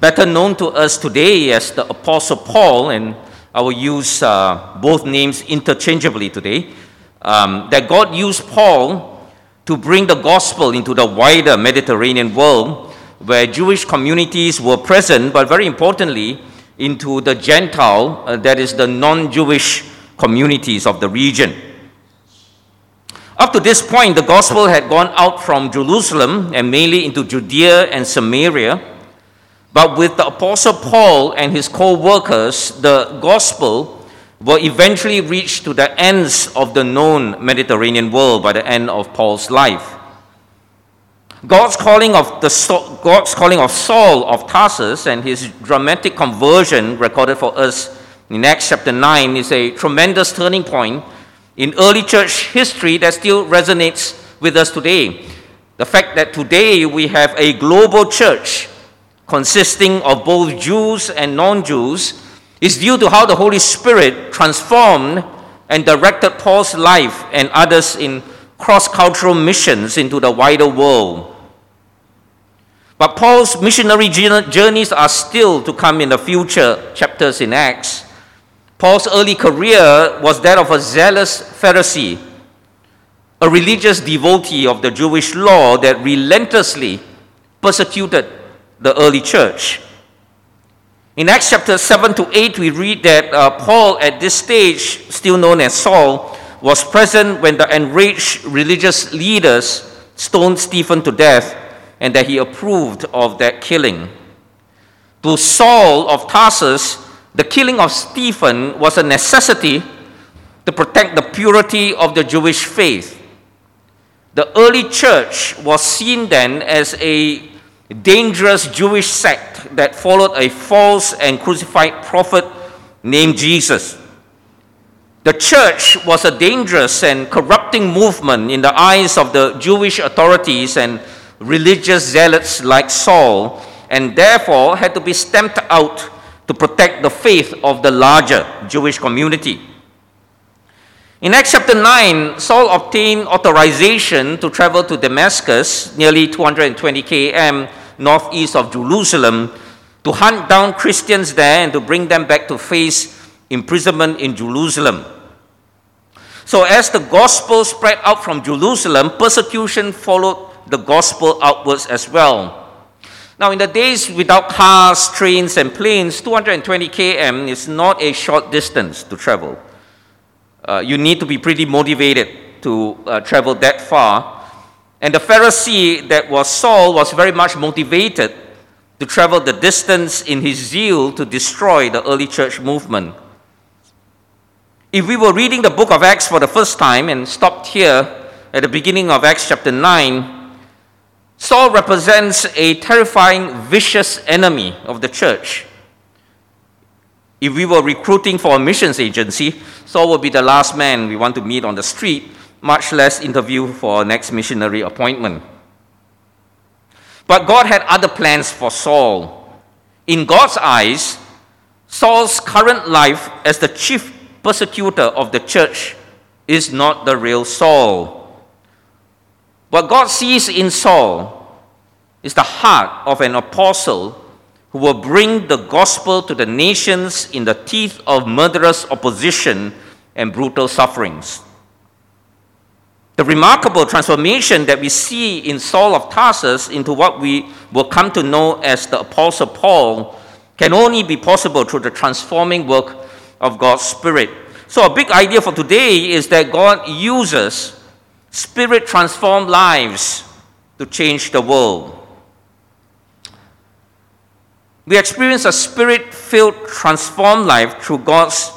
better known to us today as the Apostle Paul, and I will use uh, both names interchangeably today, um, that God used Paul to bring the gospel into the wider Mediterranean world where Jewish communities were present, but very importantly, into the Gentile, uh, that is, the non Jewish communities of the region. Up to this point, the gospel had gone out from Jerusalem and mainly into Judea and Samaria. But with the Apostle Paul and his co workers, the gospel will eventually reach to the ends of the known Mediterranean world by the end of Paul's life. God's calling of, the, God's calling of Saul of Tarsus and his dramatic conversion recorded for us in Acts chapter 9 is a tremendous turning point in early church history that still resonates with us today. The fact that today we have a global church consisting of both Jews and non Jews is due to how the Holy Spirit transformed and directed Paul's life and others in cross cultural missions into the wider world. But Paul's missionary journeys are still to come in the future chapters in Acts. Paul's early career was that of a zealous Pharisee, a religious devotee of the Jewish law that relentlessly persecuted the early church. In Acts chapter 7 to 8, we read that uh, Paul, at this stage, still known as Saul, was present when the enraged religious leaders stoned Stephen to death and that he approved of that killing. To Saul of Tarsus, the killing of Stephen was a necessity to protect the purity of the Jewish faith. The early church was seen then as a dangerous Jewish sect that followed a false and crucified prophet named Jesus. The church was a dangerous and corrupting movement in the eyes of the Jewish authorities and religious zealots like Saul, and therefore had to be stamped out to protect the faith of the larger Jewish community. In Acts chapter 9, Saul obtained authorization to travel to Damascus, nearly 220 km northeast of Jerusalem, to hunt down Christians there and to bring them back to face imprisonment in Jerusalem. So, as the gospel spread out from Jerusalem, persecution followed the gospel outwards as well. Now, in the days without cars, trains, and planes, 220 km is not a short distance to travel. Uh, you need to be pretty motivated to uh, travel that far. And the Pharisee that was Saul was very much motivated to travel the distance in his zeal to destroy the early church movement. If we were reading the book of Acts for the first time and stopped here at the beginning of Acts chapter 9, Saul represents a terrifying, vicious enemy of the church. If we were recruiting for a missions agency, Saul would be the last man we want to meet on the street, much less interview for our next missionary appointment. But God had other plans for Saul. In God's eyes, Saul's current life as the chief persecutor of the church is not the real Saul. What God sees in Saul is the heart of an apostle who will bring the gospel to the nations in the teeth of murderous opposition and brutal sufferings. The remarkable transformation that we see in Saul of Tarsus into what we will come to know as the Apostle Paul can only be possible through the transforming work of God's Spirit. So, a big idea for today is that God uses spirit transformed lives to change the world. We experience a spirit filled, transformed life through God's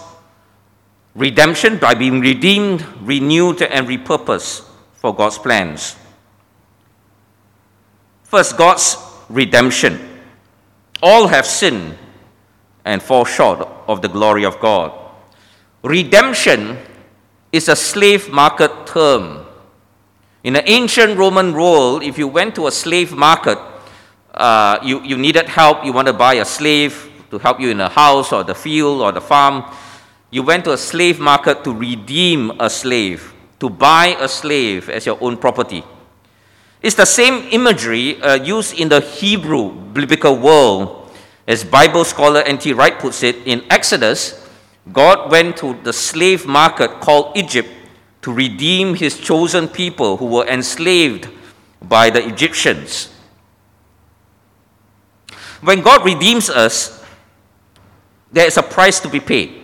redemption by being redeemed, renewed, and repurposed for God's plans. First, God's redemption. All have sinned and fall short of the glory of God. Redemption is a slave market term. In the ancient Roman world, if you went to a slave market, uh, you, you needed help, you want to buy a slave to help you in a house or the field or the farm, you went to a slave market to redeem a slave, to buy a slave as your own property. It's the same imagery uh, used in the Hebrew biblical world As Bible scholar N.T. Wright puts it, in Exodus, God went to the slave market called Egypt to redeem his chosen people who were enslaved by the Egyptians. When God redeems us, there is a price to be paid.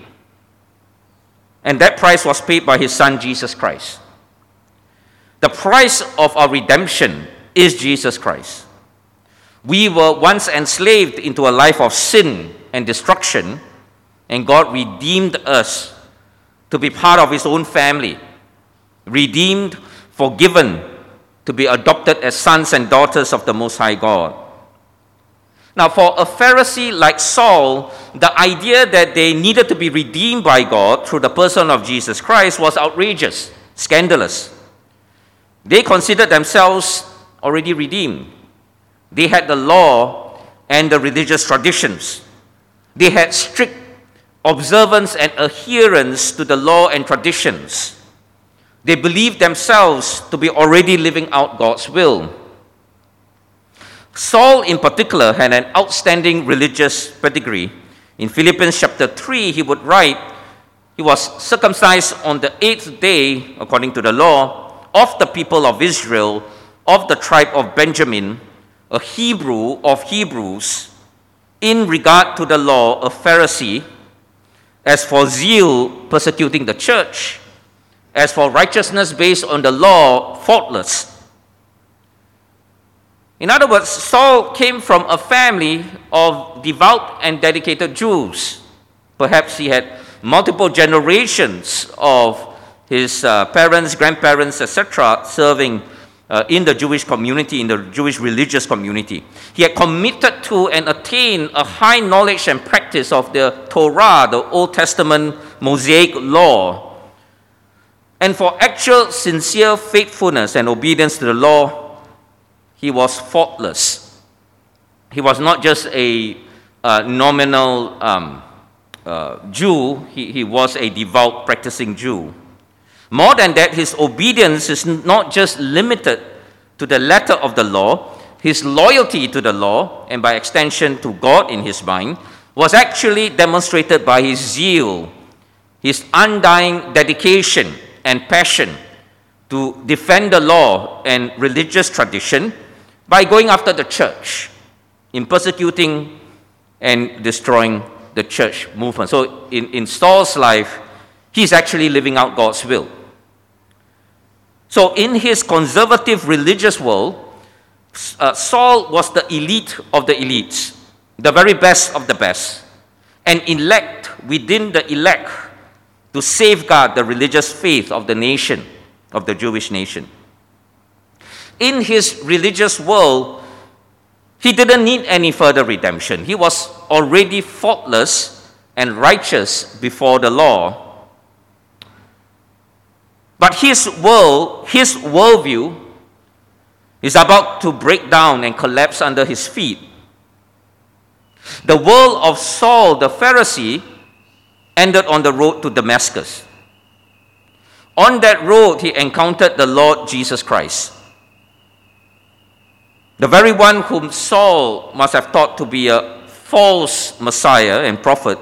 And that price was paid by his son Jesus Christ. The price of our redemption is Jesus Christ. We were once enslaved into a life of sin and destruction, and God redeemed us to be part of his own family redeemed, forgiven, to be adopted as sons and daughters of the Most High God. Now, for a Pharisee like Saul, the idea that they needed to be redeemed by God through the person of Jesus Christ was outrageous, scandalous. They considered themselves already redeemed. They had the law and the religious traditions. They had strict observance and adherence to the law and traditions. They believed themselves to be already living out God's will. Saul, in particular, had an outstanding religious pedigree. In Philippians chapter 3, he would write, He was circumcised on the eighth day, according to the law, of the people of Israel, of the tribe of Benjamin, a Hebrew of Hebrews, in regard to the law, a Pharisee, as for zeal, persecuting the church as for righteousness based on the law, faultless. In other words, Saul came from a family of devout and dedicated Jews. Perhaps he had multiple generations of his uh, parents, grandparents, etc., serving uh, in the Jewish community, in the Jewish religious community. He had committed to and attained a high knowledge and practice of the Torah, the Old Testament Mosaic law, and for actual sincere faithfulness and obedience to the law, he was faultless. He was not just a uh, nominal um, uh, Jew, he, he was a devout practicing Jew. More than that, his obedience is not just limited to the letter of the law, his loyalty to the law, and by extension to God in his mind, was actually demonstrated by his zeal, his undying dedication and passion to defend the law and religious tradition by going after the church in persecuting and destroying the church movement. So, in, in Saul's life, he's actually living out God's will. So, in his conservative religious world, uh, Saul was the elite of the elites, the very best of the best, and elect within the elect to safeguard the religious faith of the nation, of the Jewish nation. In his religious world, he didn't need any further redemption. He was already faultless and righteous before the law. But his world, his worldview, is about to break down and collapse under his feet. The world of Saul the Pharisee ended on the road to Damascus. On that road, he encountered the Lord Jesus Christ. The very one whom Saul must have thought to be a false Messiah and prophet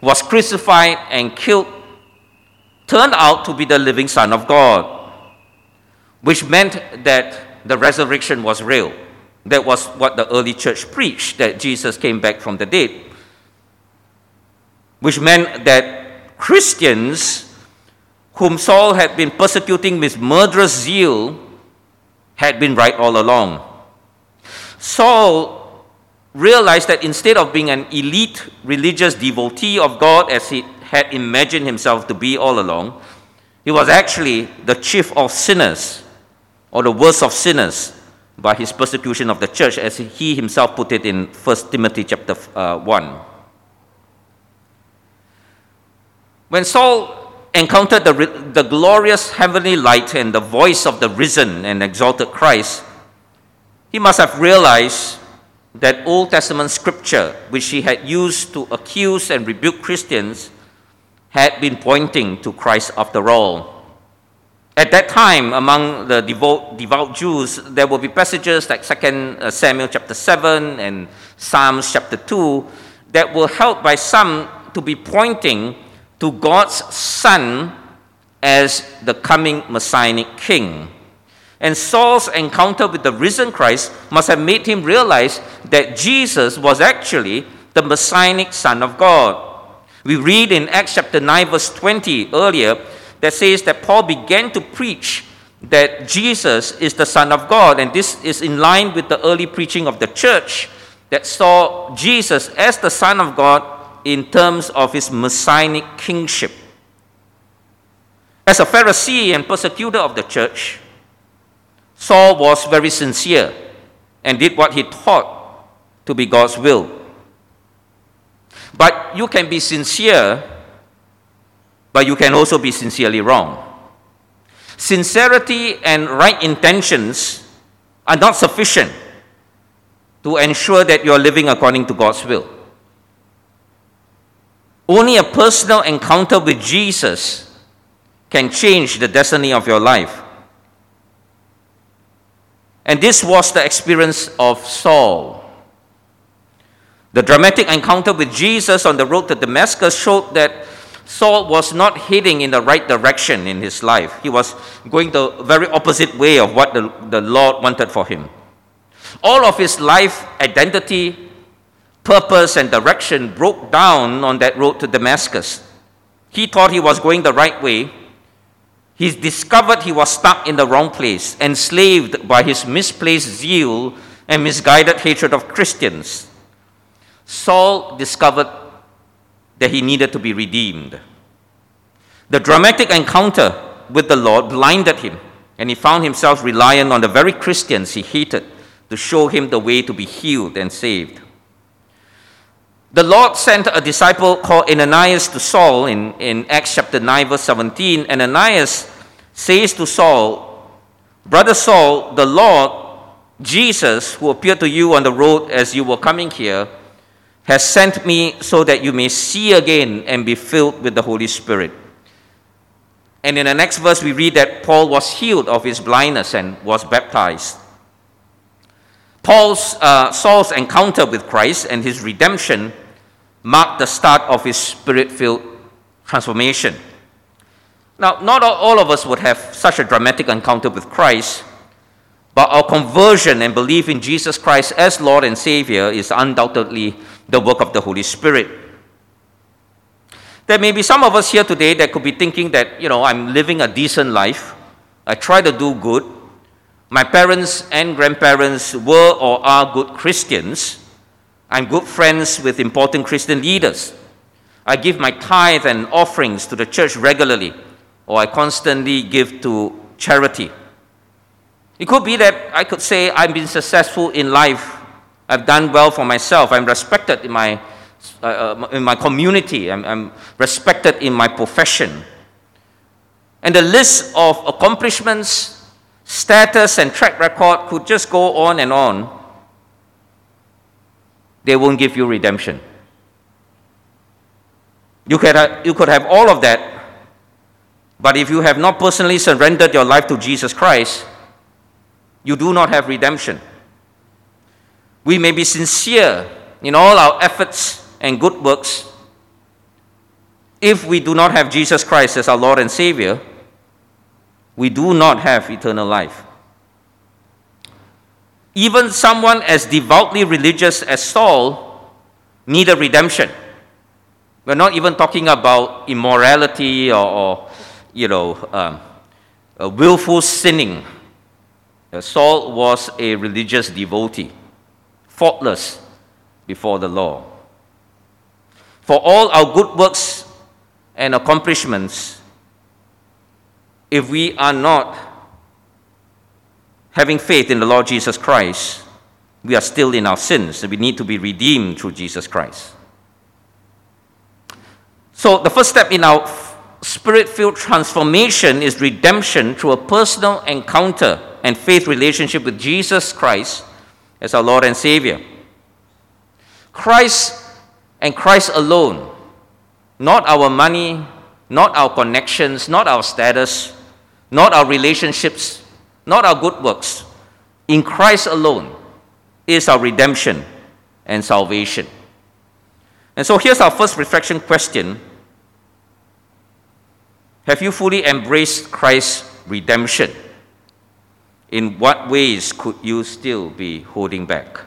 was crucified and killed, turned out to be the living Son of God, which meant that the resurrection was real. That was what the early church preached, that Jesus came back from the dead which meant that Christians whom Saul had been persecuting with murderous zeal had been right all along. Saul realized that instead of being an elite religious devotee of God as he had imagined himself to be all along, he was actually the chief of sinners, or the worst of sinners, by his persecution of the church, as he himself put it in 1 Timothy chapter uh, 1. When Saul encountered the, the glorious heavenly light and the voice of the risen and exalted Christ, he must have realized that Old Testament scripture, which he had used to accuse and rebuke Christians, had been pointing to Christ after all. At that time, among the devout, devout Jews, there will be passages like 2 uh, Samuel chapter 7 and Psalms chapter 2 that were held by some to be pointing to God's Son as the coming Messianic King. And Saul's encounter with the risen Christ must have made him realize that Jesus was actually the Messianic Son of God. We read in Acts chapter 9, verse 20 earlier that says that Paul began to preach that Jesus is the Son of God, and this is in line with the early preaching of the church that saw Jesus as the Son of God in terms of his messianic kingship. As a Pharisee and persecutor of the church, Saul was very sincere and did what he thought to be God's will. But you can be sincere but you can also be sincerely wrong. Sincerity and right intentions are not sufficient to ensure that you are living according to God's will. Only a personal encounter with Jesus can change the destiny of your life. And this was the experience of Saul. The dramatic encounter with Jesus on the road to Damascus showed that Saul was not heading in the right direction in his life. He was going the very opposite way of what the, the Lord wanted for him. All of his life identity, purpose, and direction broke down on that road to Damascus. He thought he was going the right way. He discovered he was stuck in the wrong place, enslaved by his misplaced zeal and misguided hatred of Christians. Saul discovered that he needed to be redeemed. The dramatic encounter with the Lord blinded him, and he found himself reliant on the very Christians he hated to show him the way to be healed and saved. The Lord sent a disciple called Ananias to Saul in, in Acts chapter 9, verse 17. And Ananias says to Saul, Brother Saul, the Lord, Jesus, who appeared to you on the road as you were coming here, has sent me so that you may see again and be filled with the Holy Spirit. And in the next verse, we read that Paul was healed of his blindness and was baptized. Paul's, uh, Saul's encounter with Christ and his redemption marked the start of his spirit filled transformation. Now, not all of us would have such a dramatic encounter with Christ, but our conversion and belief in Jesus Christ as Lord and Savior is undoubtedly the work of the Holy Spirit. There may be some of us here today that could be thinking that, you know, I'm living a decent life. I try to do good. My parents and grandparents were or are good Christians. I'm good friends with important Christian leaders. I give my tithe and offerings to the church regularly, or I constantly give to charity. It could be that I could say I've been successful in life I've done well for myself. I'm respected in my, uh, uh, in my community. I'm, I'm respected in my profession. And the list of accomplishments, status, and track record could just go on and on. They won't give you redemption. You could, have, you could have all of that, but if you have not personally surrendered your life to Jesus Christ, you do not have redemption. We may be sincere in all our efforts and good works. If we do not have Jesus Christ as our Lord and Savior, we do not have eternal life. Even someone as devoutly religious as Saul needed redemption. We're not even talking about immorality or, or you know, um, willful sinning. Saul was a religious devotee faultless before the law. For all our good works and accomplishments, if we are not having faith in the Lord Jesus Christ, we are still in our sins and we need to be redeemed through Jesus Christ. So, the first step in our spirit filled transformation is redemption through a personal encounter and faith relationship with Jesus Christ as our Lord and Savior. Christ and Christ alone, not our money, not our connections, not our status, not our relationships, not our good works. In Christ alone is our redemption and salvation. And so here's our first reflection question Have you fully embraced Christ's redemption? In what ways could you still be holding back?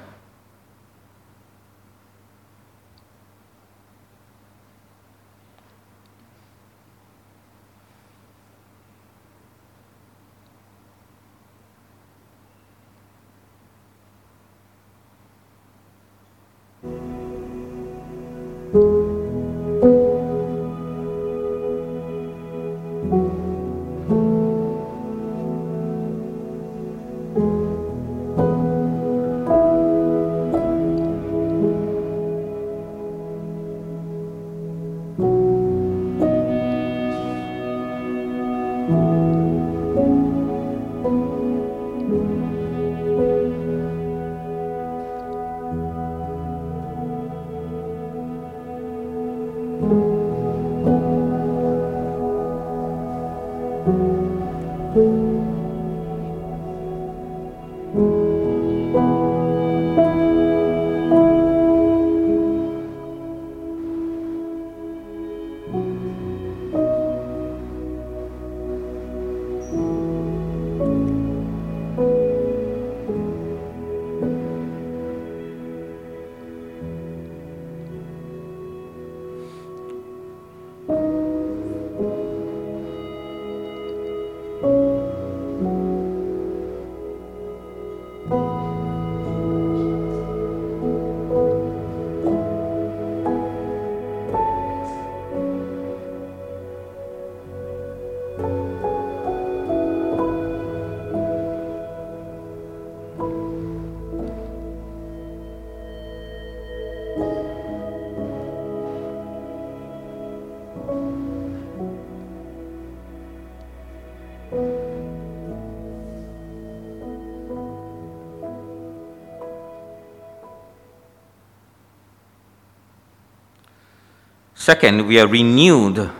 Second, we are renewed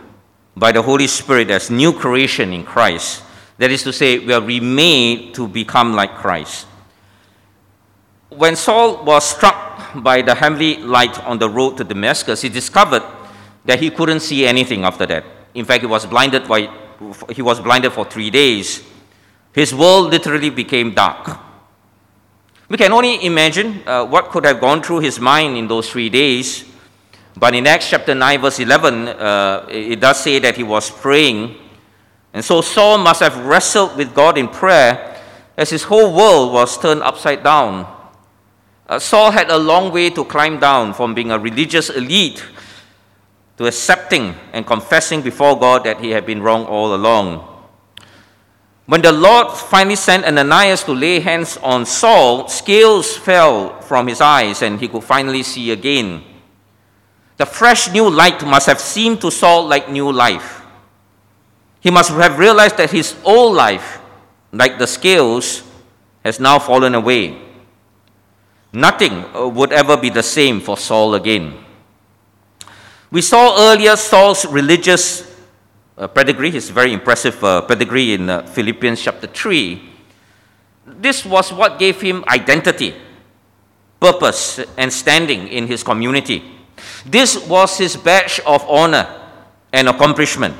by the Holy Spirit as new creation in Christ. That is to say, we are remade to become like Christ. When Saul was struck by the heavenly light on the road to Damascus, he discovered that he couldn't see anything after that. In fact, he was blinded by, he was blinded for three days. His world literally became dark. We can only imagine uh, what could have gone through his mind in those three days but in Acts chapter 9, verse 11, uh, it does say that he was praying. And so Saul must have wrestled with God in prayer as his whole world was turned upside down. Uh, Saul had a long way to climb down from being a religious elite to accepting and confessing before God that he had been wrong all along. When the Lord finally sent Ananias to lay hands on Saul, scales fell from his eyes and he could finally see again. The fresh new light must have seemed to Saul like new life. He must have realized that his old life, like the scales, has now fallen away. Nothing uh, would ever be the same for Saul again. We saw earlier Saul's religious uh, pedigree, his very impressive uh, pedigree in Philippians chapter 3. This was what gave him identity, purpose, and standing in his community. This was his badge of honor and accomplishment.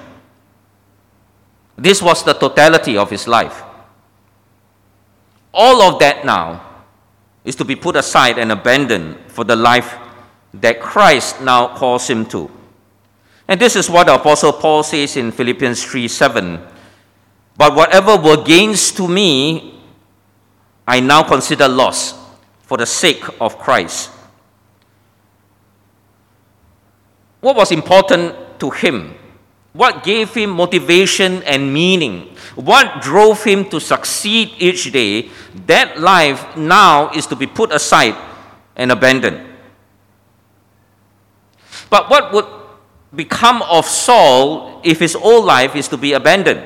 This was the totality of his life. All of that now is to be put aside and abandoned for the life that Christ now calls him to. And this is what the Apostle Paul says in Philippians 3 7. But whatever were gains to me, I now consider loss for the sake of Christ. What was important to him? What gave him motivation and meaning? What drove him to succeed each day? That life now is to be put aside and abandoned. But what would become of Saul if his old life is to be abandoned?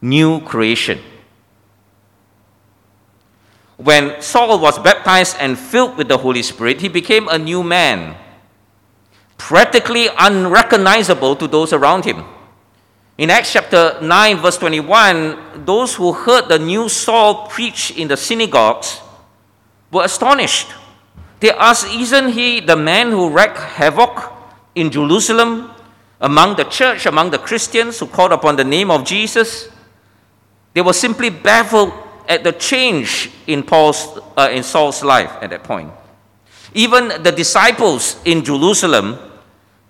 New creation. When Saul was baptized and filled with the Holy Spirit, he became a new man practically unrecognizable to those around him. In Acts chapter 9, verse 21, those who heard the new Saul preach in the synagogues were astonished. They asked, Isn't he the man who wreaked havoc in Jerusalem among the church, among the Christians who called upon the name of Jesus? They were simply baffled at the change in, Paul's, uh, in Saul's life at that point. Even the disciples in Jerusalem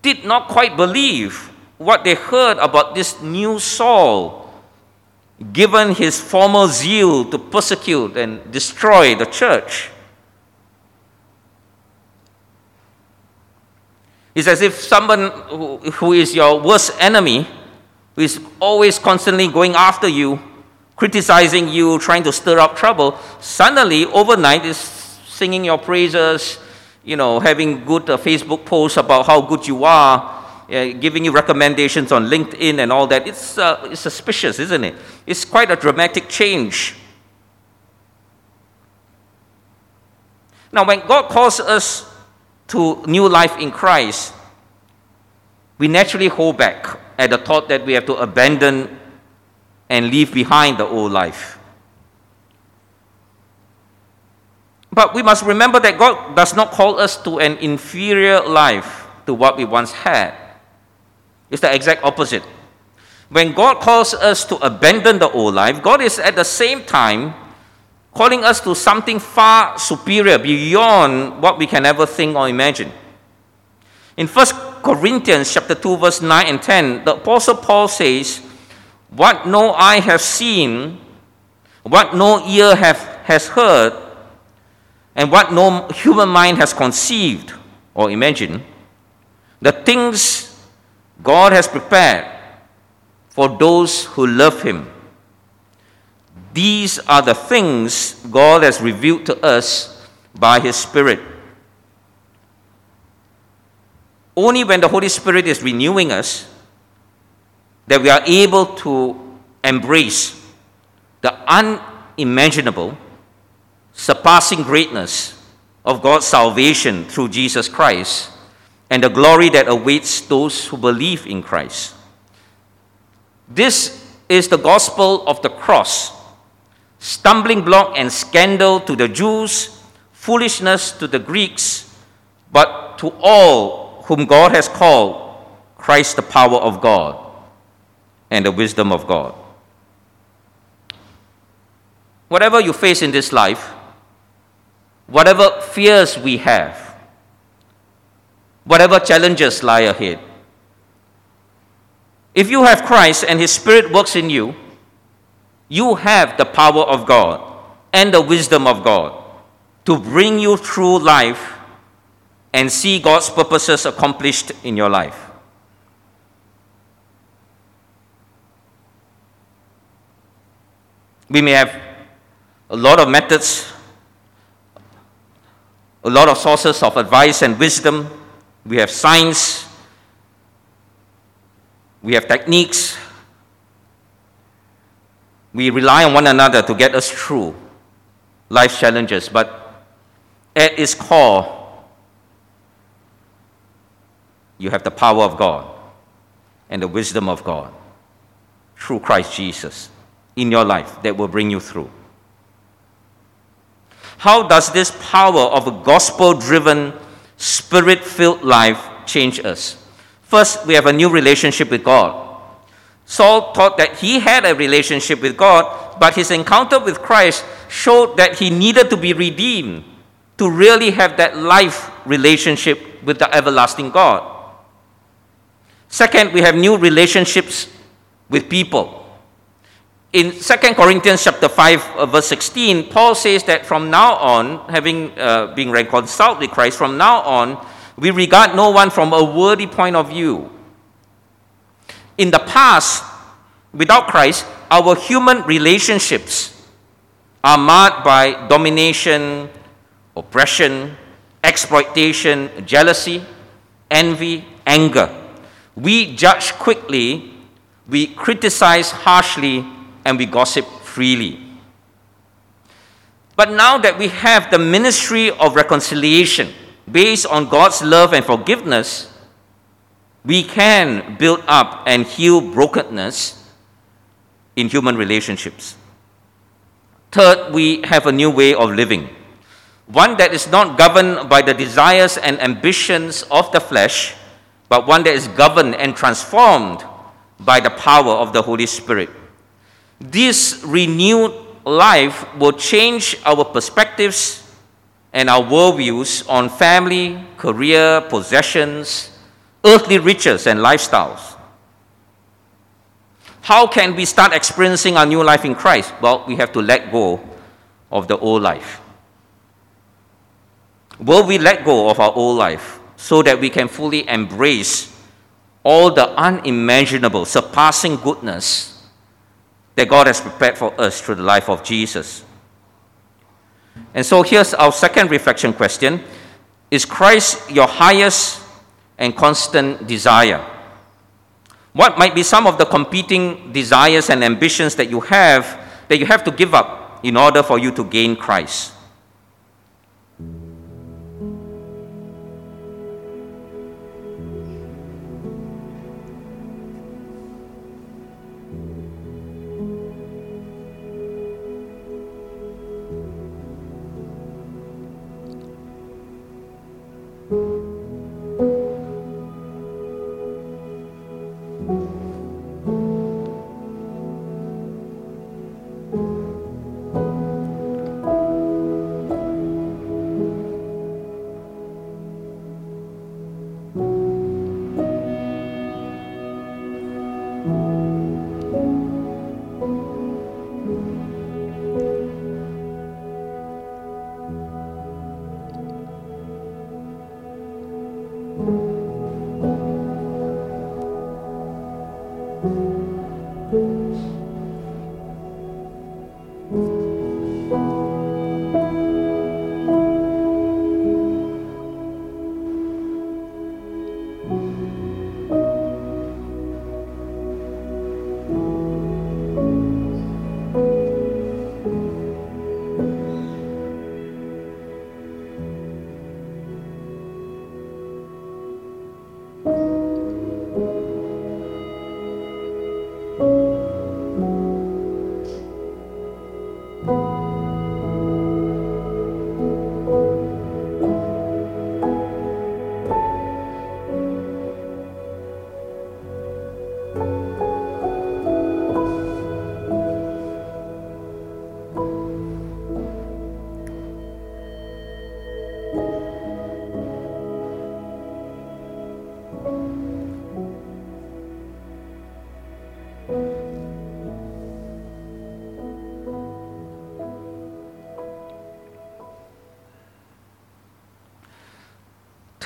did not quite believe what they heard about this new Saul, given his former zeal to persecute and destroy the church. It's as if someone who, is your worst enemy, who is always constantly going after you, criticizing you, trying to stir up trouble, suddenly overnight is singing your praises, you know, having good uh, Facebook posts about how good you are, uh, giving you recommendations on LinkedIn and all that. It's, uh, it's suspicious, isn't it? It's quite a dramatic change. Now, when God calls us to new life in Christ, we naturally hold back at the thought that we have to abandon and leave behind the old life. But we must remember that God does not call us to an inferior life to what we once had. It's the exact opposite. When God calls us to abandon the old life, God is at the same time calling us to something far superior, beyond what we can ever think or imagine. In 1 Corinthians chapter 2, verse 9 and 10, the Apostle Paul says, What no eye has seen, what no ear have, has heard, and what no human mind has conceived or imagined, the things God has prepared for those who love Him. These are the things God has revealed to us by His Spirit. Only when the Holy Spirit is renewing us that we are able to embrace the unimaginable, surpassing greatness of God's salvation through Jesus Christ and the glory that awaits those who believe in Christ. This is the gospel of the cross, stumbling block and scandal to the Jews, foolishness to the Greeks, but to all whom God has called, Christ the power of God and the wisdom of God. Whatever you face in this life, whatever fears we have, whatever challenges lie ahead. If you have Christ and His Spirit works in you, you have the power of God and the wisdom of God to bring you through life and see God's purposes accomplished in your life. We may have a lot of methods, a lot of sources of advice and wisdom. We have science, we have techniques, we rely on one another to get us through life's challenges, but at its core, you have the power of God and the wisdom of God through Christ Jesus in your life that will bring you through. How does this power of a gospel driven spirit filled life change us. First, we have a new relationship with God. Saul thought that he had a relationship with God, but his encounter with Christ showed that he needed to be redeemed to really have that life relationship with the everlasting God. Second, we have new relationships with people in 2 Corinthians chapter 5, uh, verse 16, Paul says that from now on, having uh, been reconciled with Christ, from now on, we regard no one from a worthy point of view. In the past, without Christ, our human relationships are marked by domination, oppression, exploitation, jealousy, envy, anger. We judge quickly, we criticize harshly, and we gossip freely. But now that we have the ministry of reconciliation based on God's love and forgiveness, we can build up and heal brokenness in human relationships. Third, we have a new way of living, one that is not governed by the desires and ambitions of the flesh, but one that is governed and transformed by the power of the Holy Spirit. This renewed life will change our perspectives and our worldviews on family, career, possessions, earthly riches, and lifestyles. How can we start experiencing our new life in Christ? Well, we have to let go of the old life. Will we let go of our old life so that we can fully embrace all the unimaginable, surpassing goodness that God has prepared for us through the life of Jesus? And so here's our second reflection question Is Christ your highest and constant desire? What might be some of the competing desires and ambitions that you have that you have to give up in order for you to gain Christ? 了。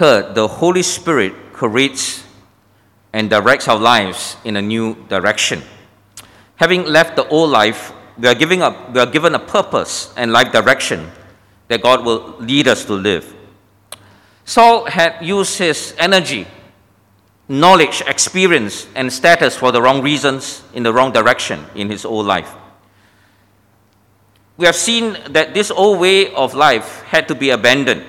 Third, the Holy Spirit creates and directs our lives in a new direction. Having left the old life, we are, giving up, we are given a purpose and life direction that God will lead us to live. Saul had used his energy, knowledge, experience, and status for the wrong reasons in the wrong direction in his old life. We have seen that this old way of life had to be abandoned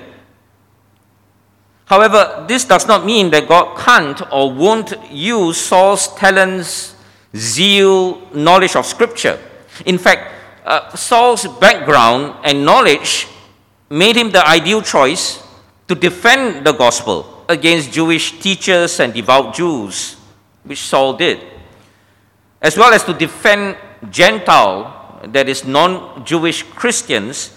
However, this does not mean that God can't or won't use Saul's talents, zeal, knowledge of Scripture. In fact, uh, Saul's background and knowledge made him the ideal choice to defend the gospel against Jewish teachers and devout Jews, which Saul did, as well as to defend Gentile, that is, non Jewish Christians,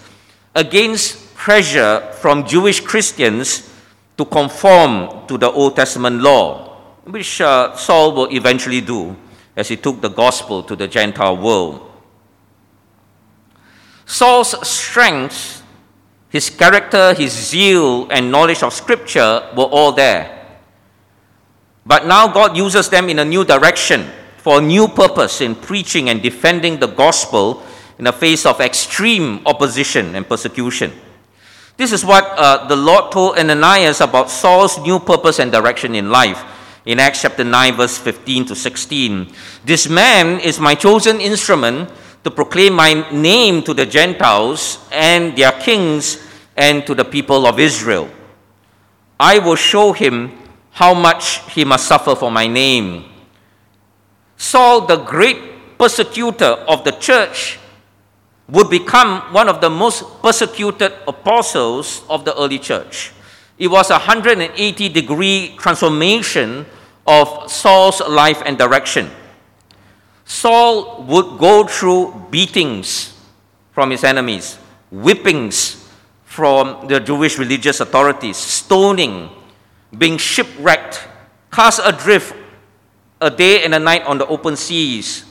against pressure from Jewish Christians to conform to the Old Testament law, which uh, Saul will eventually do as he took the gospel to the Gentile world. Saul's strength, his character, his zeal, and knowledge of Scripture were all there. But now God uses them in a new direction for a new purpose in preaching and defending the gospel in the face of extreme opposition and persecution. This is what uh, the Lord told Ananias about Saul's new purpose and direction in life in Acts chapter 9, verse 15 to 16. This man is my chosen instrument to proclaim my name to the Gentiles and their kings and to the people of Israel. I will show him how much he must suffer for my name. Saul, the great persecutor of the church, would become one of the most persecuted apostles of the early church. It was a 180 degree transformation of Saul's life and direction. Saul would go through beatings from his enemies, whippings from the Jewish religious authorities, stoning, being shipwrecked, cast adrift a day and a night on the open seas.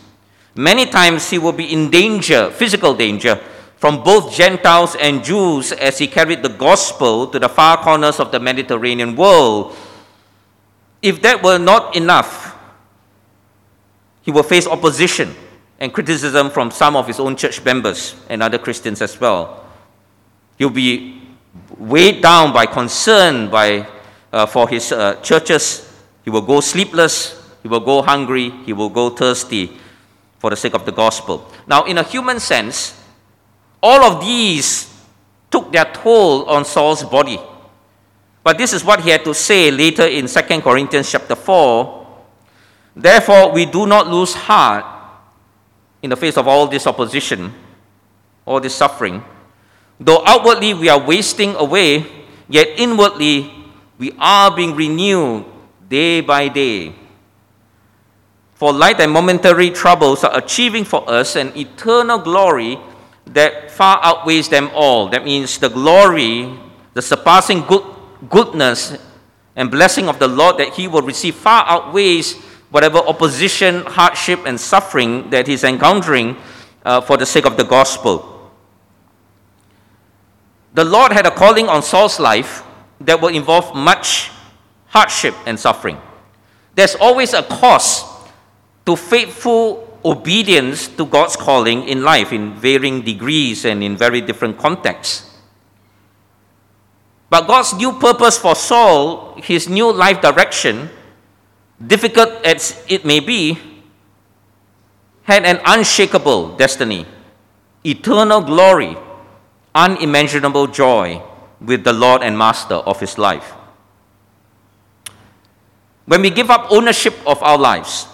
Many times he will be in danger, physical danger, from both Gentiles and Jews as he carried the gospel to the far corners of the Mediterranean world. If that were not enough, he will face opposition and criticism from some of his own church members and other Christians as well. He'll be weighed down by concern by, uh, for his uh, churches. He will go sleepless, he will go hungry, he will go thirsty for the sake of the gospel. Now, in a human sense, all of these took their toll on Saul's body. But this is what he had to say later in 2 Corinthians chapter 4. Therefore, we do not lose heart in the face of all this opposition, all this suffering. Though outwardly we are wasting away, yet inwardly we are being renewed day by day. For light and momentary troubles are achieving for us an eternal glory that far outweighs them all. That means the glory, the surpassing good, goodness and blessing of the Lord that he will receive far outweighs whatever opposition, hardship, and suffering that he's encountering uh, for the sake of the gospel. The Lord had a calling on Saul's life that will involve much hardship and suffering. There's always a cost to faithful obedience to God's calling in life in varying degrees and in very different contexts. But God's new purpose for Saul, his new life direction, difficult as it may be, had an unshakable destiny, eternal glory, unimaginable joy with the Lord and Master of his life. When we give up ownership of our lives,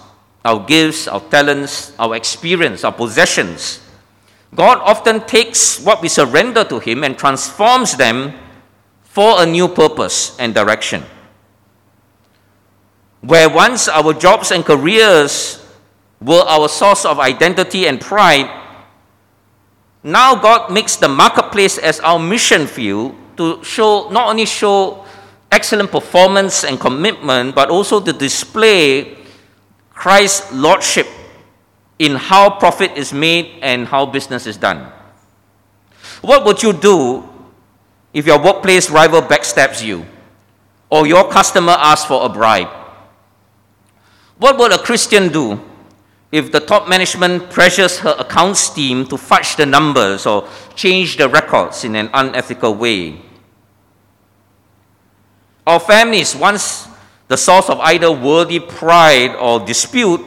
our gifts, our talents, our experience, our possessions. God often takes what we surrender to Him and transforms them for a new purpose and direction. Where once our jobs and careers were our source of identity and pride, now God makes the marketplace as our mission field to show not only show excellent performance and commitment, but also to display Christ's lordship in how profit is made and how business is done. What would you do if your workplace rival backstabs you or your customer asks for a bribe? What would a Christian do if the top management pressures her accounts team to fudge the numbers or change the records in an unethical way? Our families, once the source of either worldly pride or dispute,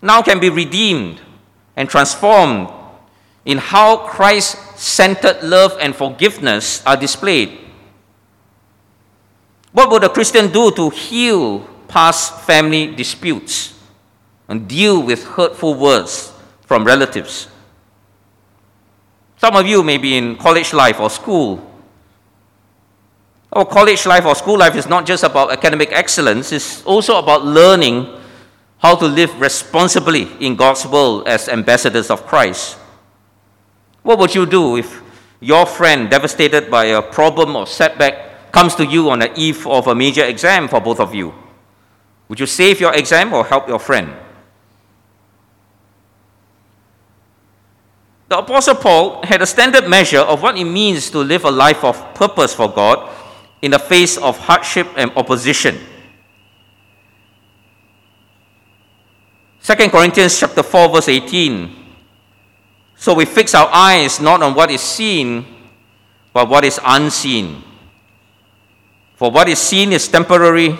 now can be redeemed and transformed in how Christ centered love and forgiveness are displayed. What would a Christian do to heal past family disputes and deal with hurtful words from relatives? Some of you may be in college life or school our college life or school life is not just about academic excellence, it's also about learning how to live responsibly in God's world as ambassadors of Christ. What would you do if your friend, devastated by a problem or setback, comes to you on the eve of a major exam for both of you? Would you save your exam or help your friend? The Apostle Paul had a standard measure of what it means to live a life of purpose for God in the face of hardship and opposition. 2 Corinthians chapter 4 verse 18. So we fix our eyes not on what is seen, but what is unseen. For what is seen is temporary,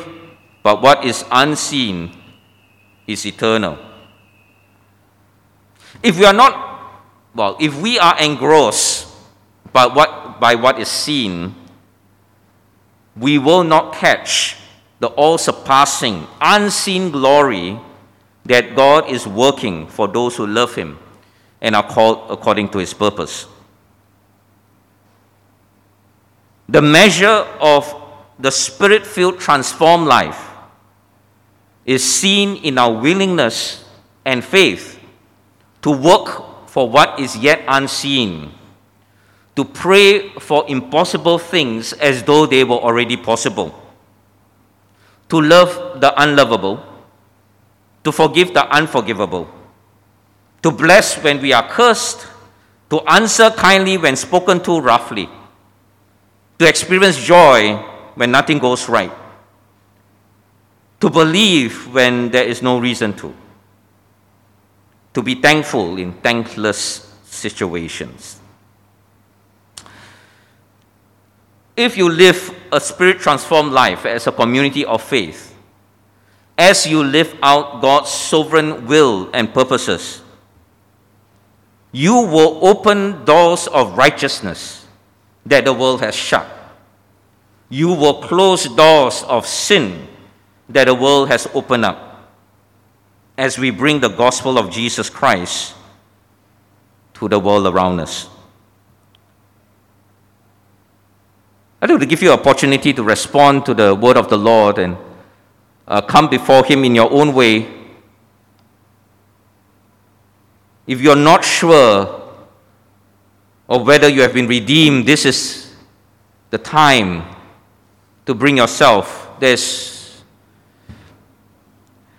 but what is unseen is eternal. If we are not, well, if we are engrossed by what, by what is seen, we will not catch the all surpassing, unseen glory that God is working for those who love Him and are called according to His purpose. The measure of the spirit filled transformed life is seen in our willingness and faith to work for what is yet unseen, to pray for impossible things as though they were already possible, to love the unlovable, to forgive the unforgivable, to bless when we are cursed, to answer kindly when spoken to roughly to experience joy when nothing goes right, to believe when there is no reason to, to be thankful in thankless situations. If you live a spirit transformed life as a community of faith, as you live out God's sovereign will and purposes, you will open doors of righteousness that the world has shut. You will close doors of sin that the world has opened up as we bring the gospel of Jesus Christ to the world around us. I'd like to give you an opportunity to respond to the word of the Lord and uh, come before Him in your own way. If you're not sure of whether you have been redeemed, this is the time to bring yourself. There's,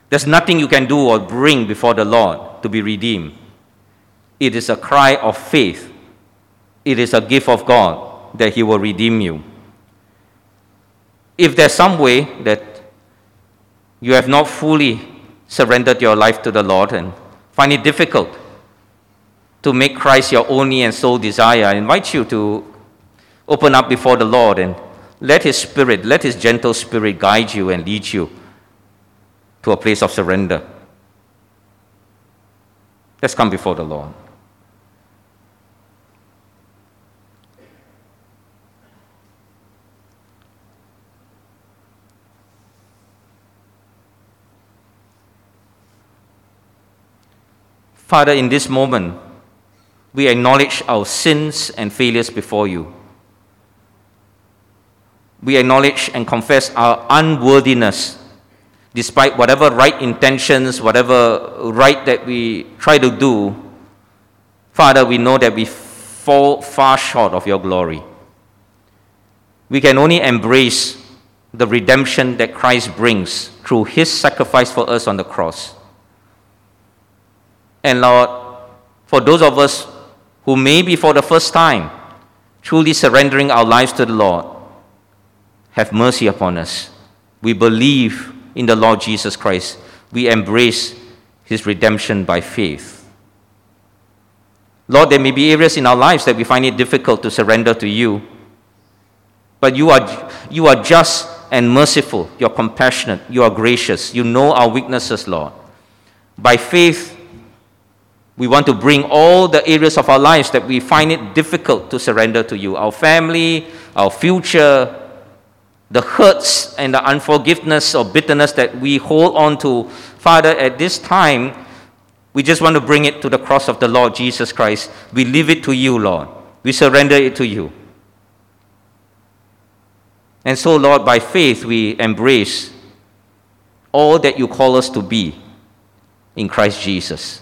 there's nothing you can do or bring before the Lord to be redeemed. It is a cry of faith, it is a gift of God that He will redeem you. If there's some way that you have not fully surrendered your life to the Lord and find it difficult to make Christ your only and sole desire, I invite you to open up before the Lord and let His Spirit, let His gentle Spirit guide you and lead you to a place of surrender. Let's come before the Lord. Father, in this moment, we acknowledge our sins and failures before you. We acknowledge and confess our unworthiness, despite whatever right intentions, whatever right that we try to do. Father, we know that we fall far short of your glory. We can only embrace the redemption that Christ brings through his sacrifice for us on the cross. And Lord, for those of us who may be for the first time truly surrendering our lives to the Lord, have mercy upon us. We believe in the Lord Jesus Christ. We embrace his redemption by faith. Lord, there may be areas in our lives that we find it difficult to surrender to you. But you are, you are just and merciful. You're compassionate. You are gracious. You know our weaknesses, Lord. By faith, we want to bring all the areas of our lives that we find it difficult to surrender to you our family, our future, the hurts and the unforgiveness or bitterness that we hold on to. Father, at this time, we just want to bring it to the cross of the Lord Jesus Christ. We leave it to you, Lord. We surrender it to you. And so, Lord, by faith, we embrace all that you call us to be in Christ Jesus.